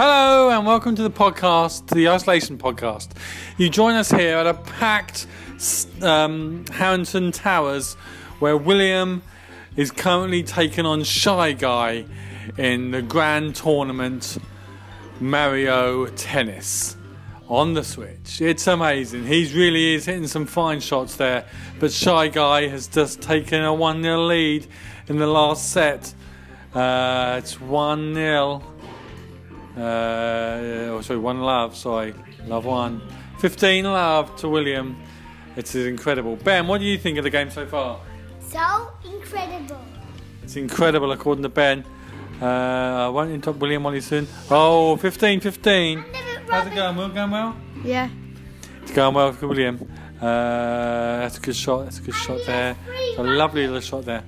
Hello and welcome to the podcast, the Isolation Podcast. You join us here at a packed um, Harrington Towers where William is currently taking on Shy Guy in the grand tournament Mario Tennis on the Switch. It's amazing. He really is hitting some fine shots there, but Shy Guy has just taken a 1 0 lead in the last set. Uh, it's 1 0. Uh, oh, sorry, 1 love, sorry. Love 1. 15 love to William. It's incredible. Ben, what do you think of the game so far? So incredible. It's incredible according to Ben. Uh, I won't interrupt William while he's soon. Oh, 15 15. How's it going, Will? Going well? Yeah. It's going well for William. Uh, that's a good shot. That's a good shot there. A lovely little shot there.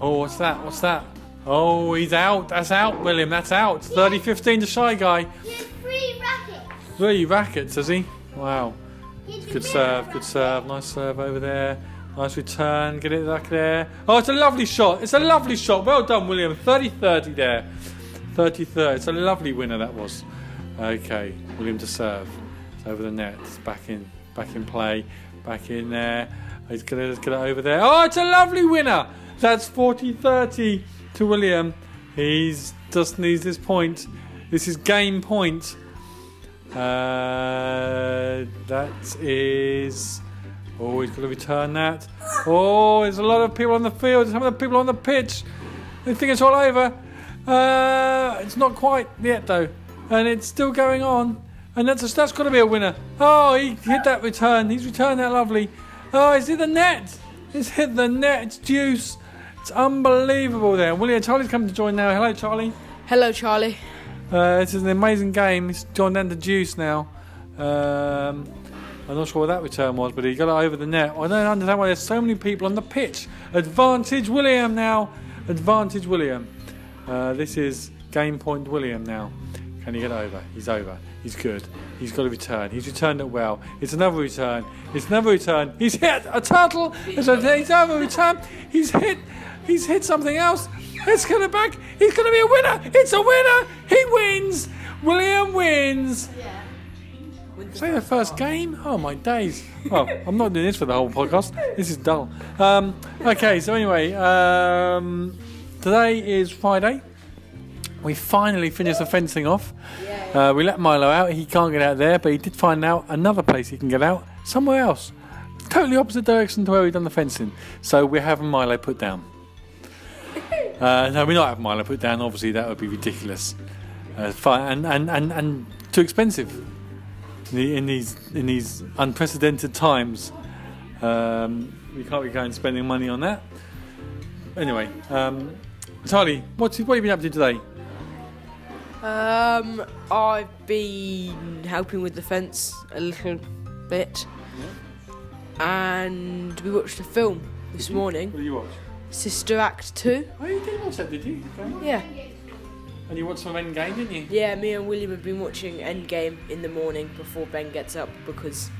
Oh, what's that? What's that? Oh, he's out. That's out, William. That's out. 30 15 to Shy Guy. Three rackets. Three rackets, has he? Wow. Good serve, good serve. Nice serve over there. Nice return. Get it back there. Oh, it's a lovely shot. It's a lovely shot. Well done, William. 30 30 there. 30 30. It's a lovely winner, that was. Okay, William to serve. It's over the net. It's back in, back in play. Back in there. He's going to get it over there. Oh, it's a lovely winner. That's 40 30 to William. He's just needs this point. This is game point. Uh, that is. Oh, he's got to return that. Oh, there's a lot of people on the field. Some of the people on the pitch. They think it's all over. Uh, it's not quite yet though, and it's still going on. And that's that's got to be a winner. Oh, he hit that return. He's returned that lovely. Oh, he's hit the net. He's hit the net. It's deuce. It's unbelievable there. William Charlie's coming to join now. Hello, Charlie. Hello, Charlie. Uh, this is an amazing game. It's gone down to deuce now. Um, I'm not sure what that return was, but he got it over the net. I don't understand why there's so many people on the pitch. Advantage William now. Advantage William. Uh, this is game point William now. Can he get over? He's over. He's good. He's got a return. He's returned it well. It's another return. It's another return. He's hit a turtle. It's a, he's over return. He's hit. He's hit something else. Let's get it back. He's going to be a winner. It's a winner. He wins. William wins. Yeah. Say the first game? Oh my days! Oh, I'm not doing this for the whole podcast. This is dull. Um, okay, so anyway, um, today is Friday. We finally finished the fencing off. Uh, we let Milo out. He can't get out there, but he did find out another place he can get out somewhere else, totally opposite direction to where we've done the fencing. So we're having Milo put down. Uh, no, we're not having Milo put down. Obviously, that would be ridiculous. Uh, and, and, and, and too expensive in, the, in these in these unprecedented times. Um, we can't be going spending money on that. Anyway, um, what's what have you been up to today? Um, I've been helping with the fence a little bit, and we watched a film this morning, What did you watch? Sister Act Two. Oh, you did watch that, did you? Okay. Yeah, And you watched some Endgame, didn't you? yeah. Me and William have been watching Endgame in the morning before Ben gets up because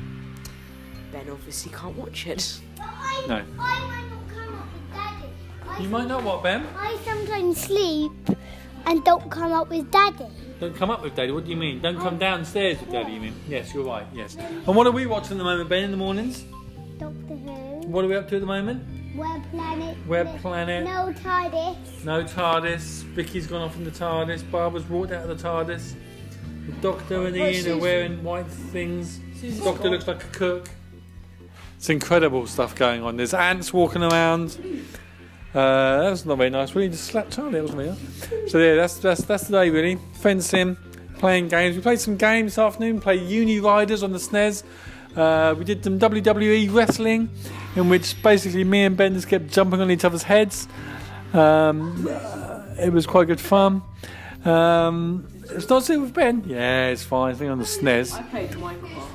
Ben obviously can't watch it. I, No. I might not come up with daddy. I, You might not what, Ben? I sometimes sleep and don't come up with daddy. Don't come up with Daddy. What do you mean? Don't come downstairs with Daddy. You mean? Yes, you're right. Yes. And what are we watching at the moment, Ben? In the mornings? Doctor Who, What are we up to at the moment? Web Planet, Web Planet. No TARDIS. No TARDIS. Vicki's gone off in the TARDIS. Barbara's walked out of the TARDIS. The Doctor and Ian are wearing white things. The Doctor looks like a cook. It's incredible stuff going on. There's ants walking around. Uh, that was not very nice. Really, just slapped Charlie. That wasn't very. So yeah, that's that's that's the day really. Fencing, playing games. We played some games this afternoon. Played Uniracers on the SNES. Uh, we did some WWE wrestling, in which basically me and Ben just kept jumping on each other's heads. Um, uh, it was quite good fun. Um, it's not sit with Ben. Yeah, it's fine. I think on the SNES. I played Minecraft.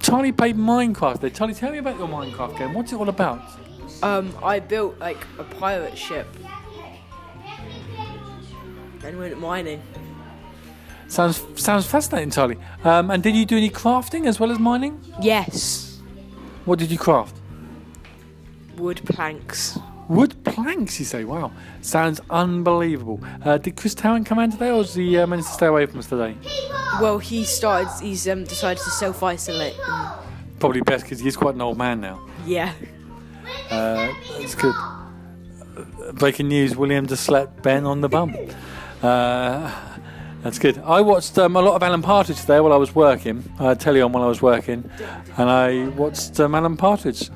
Charlie played Minecraft. There, Charlie, tell me about your Minecraft game. What's it all about? Um, I built like a pirate ship and went mining. Sounds sounds fascinating, Charlie. Um, and did you do any crafting as well as mining? Yes, What did you craft? wood planks. Wood planks, you say? Wow, sounds unbelievable. Uh, did Chris Tarrant come in today, or has he uh, managed to stay away from us today? Well, he started. He's um, decided to self isolate. Probably best because he's quite an old man now. Yeah. Uh, it's good. Uh, Breaking news: William just slapped Ben on the bum. That's good. I watched um, a lot of Alan Partridge today while I was working. I had telly on while I was working, and I watched um, Alan Partridge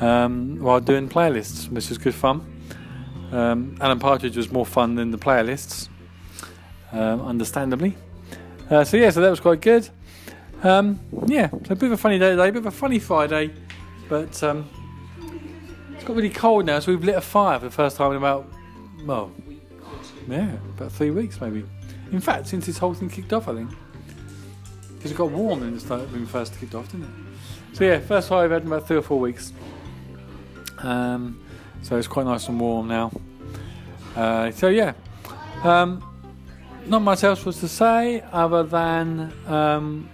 um, while doing playlists, which was good fun. Um, Alan Partridge was more fun than the playlists, um, understandably. Uh, so yeah, so that was quite good. Um, yeah, so a bit of a funny day today, a bit of a funny Friday, but it's got really cold now, so we've lit a fire for the first time in about, well, yeah, about three weeks maybe. In fact, since this whole thing kicked off, I think. Because it got warm when it, started, when it first kicked off, didn't it? So yeah, first fire I've had in about three or four weeks. Um, so it's quite nice and warm now. Uh, so yeah, um, not much else was to say other than um,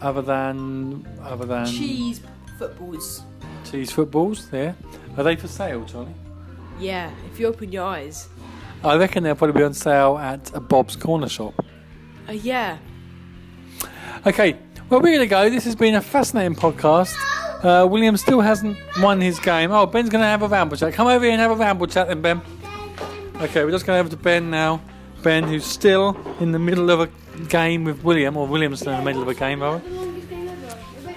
other than other than Cheese footballs. cheese footballs. There, are they for sale, Charlie? Yeah. If you open your eyes. I reckon they'll probably be on sale at a Bob's Corner Shop. Uh, yeah. Okay, well, we're going to go. This has been a fascinating podcast. Uh, William still hasn't won his game. Oh, Ben's going to have a ramble chat. Come over here and have a ramble chat then, Ben. Okay, we're just going over to Ben now. Ben, who's still in the middle of a game with William, or William's still in the middle of a game, rather.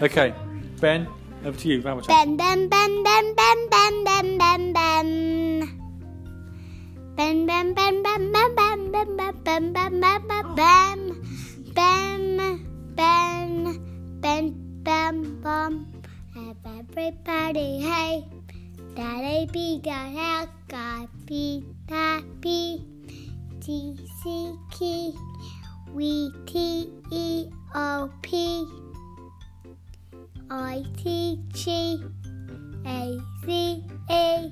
Okay, Ben, over to you, ramble chat. Ben, ben, ben, ben, ben, ben, ben, ben, ben. Ben, ben, ben, ben, ben, ben, ben, ben, ben, ben, ben, ben. Ben, ben, ben, ben, bum. Have everybody, hey. Daddy be the hell, God be happy. T C K, we T E O P. I T G A Z A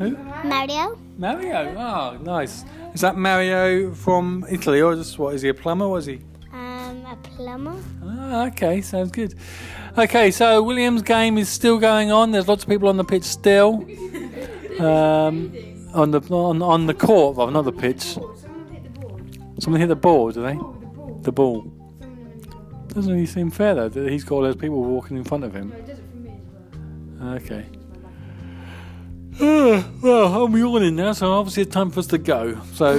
Who? Mario, Mario. Oh, nice. Is that Mario from Italy, or just what? Is he a plumber? Was he? um, a plumber. Ah, okay, sounds good. Okay, so William's game is still going on. There's lots of people on the pitch still. Um, on the on, on the court, rather not the pitch. Someone hit the ball, Someone hit the ball. do they? The ball. Doesn't really seem fair though that he's got all those people walking in front of him. Okay. Ah, well, I'm yawning now, so obviously it's time for us to go. So.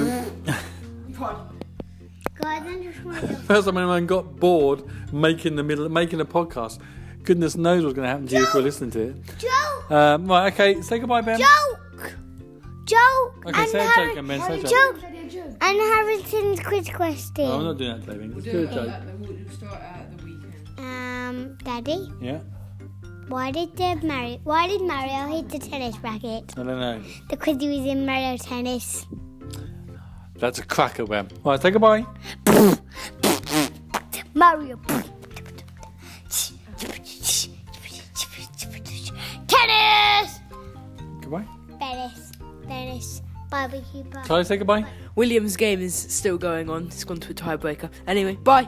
Guys, I just want to. First time anyone got bored making the middle making a podcast. Goodness knows what's going to happen to you if you're listening to it. Joke! Um, right, okay, say goodbye, Ben. Joke! Joke! Okay, and say a joke, then, Ben, say a joke. joke. And Harrington's quiz question. No, I'm not doing that today, Ben. Just do a joke. We'll start at the weekend. Um, Daddy, Yeah, why did the Mario, why did Mario hit the tennis racket? I don't know. Because he was in Mario Tennis. That's a cracker, Ben. Right, say goodbye. Mario. Tennis! Goodbye. Tennis. Tennis. Barbecue bar. Charlie, say goodbye. William's game is still going on. It's gone to a tiebreaker. Anyway, bye.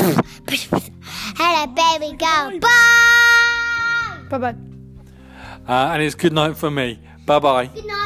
Hello, baby, go. Bye! Bye bye. Uh, and it's good night for me. Bye bye. Good night.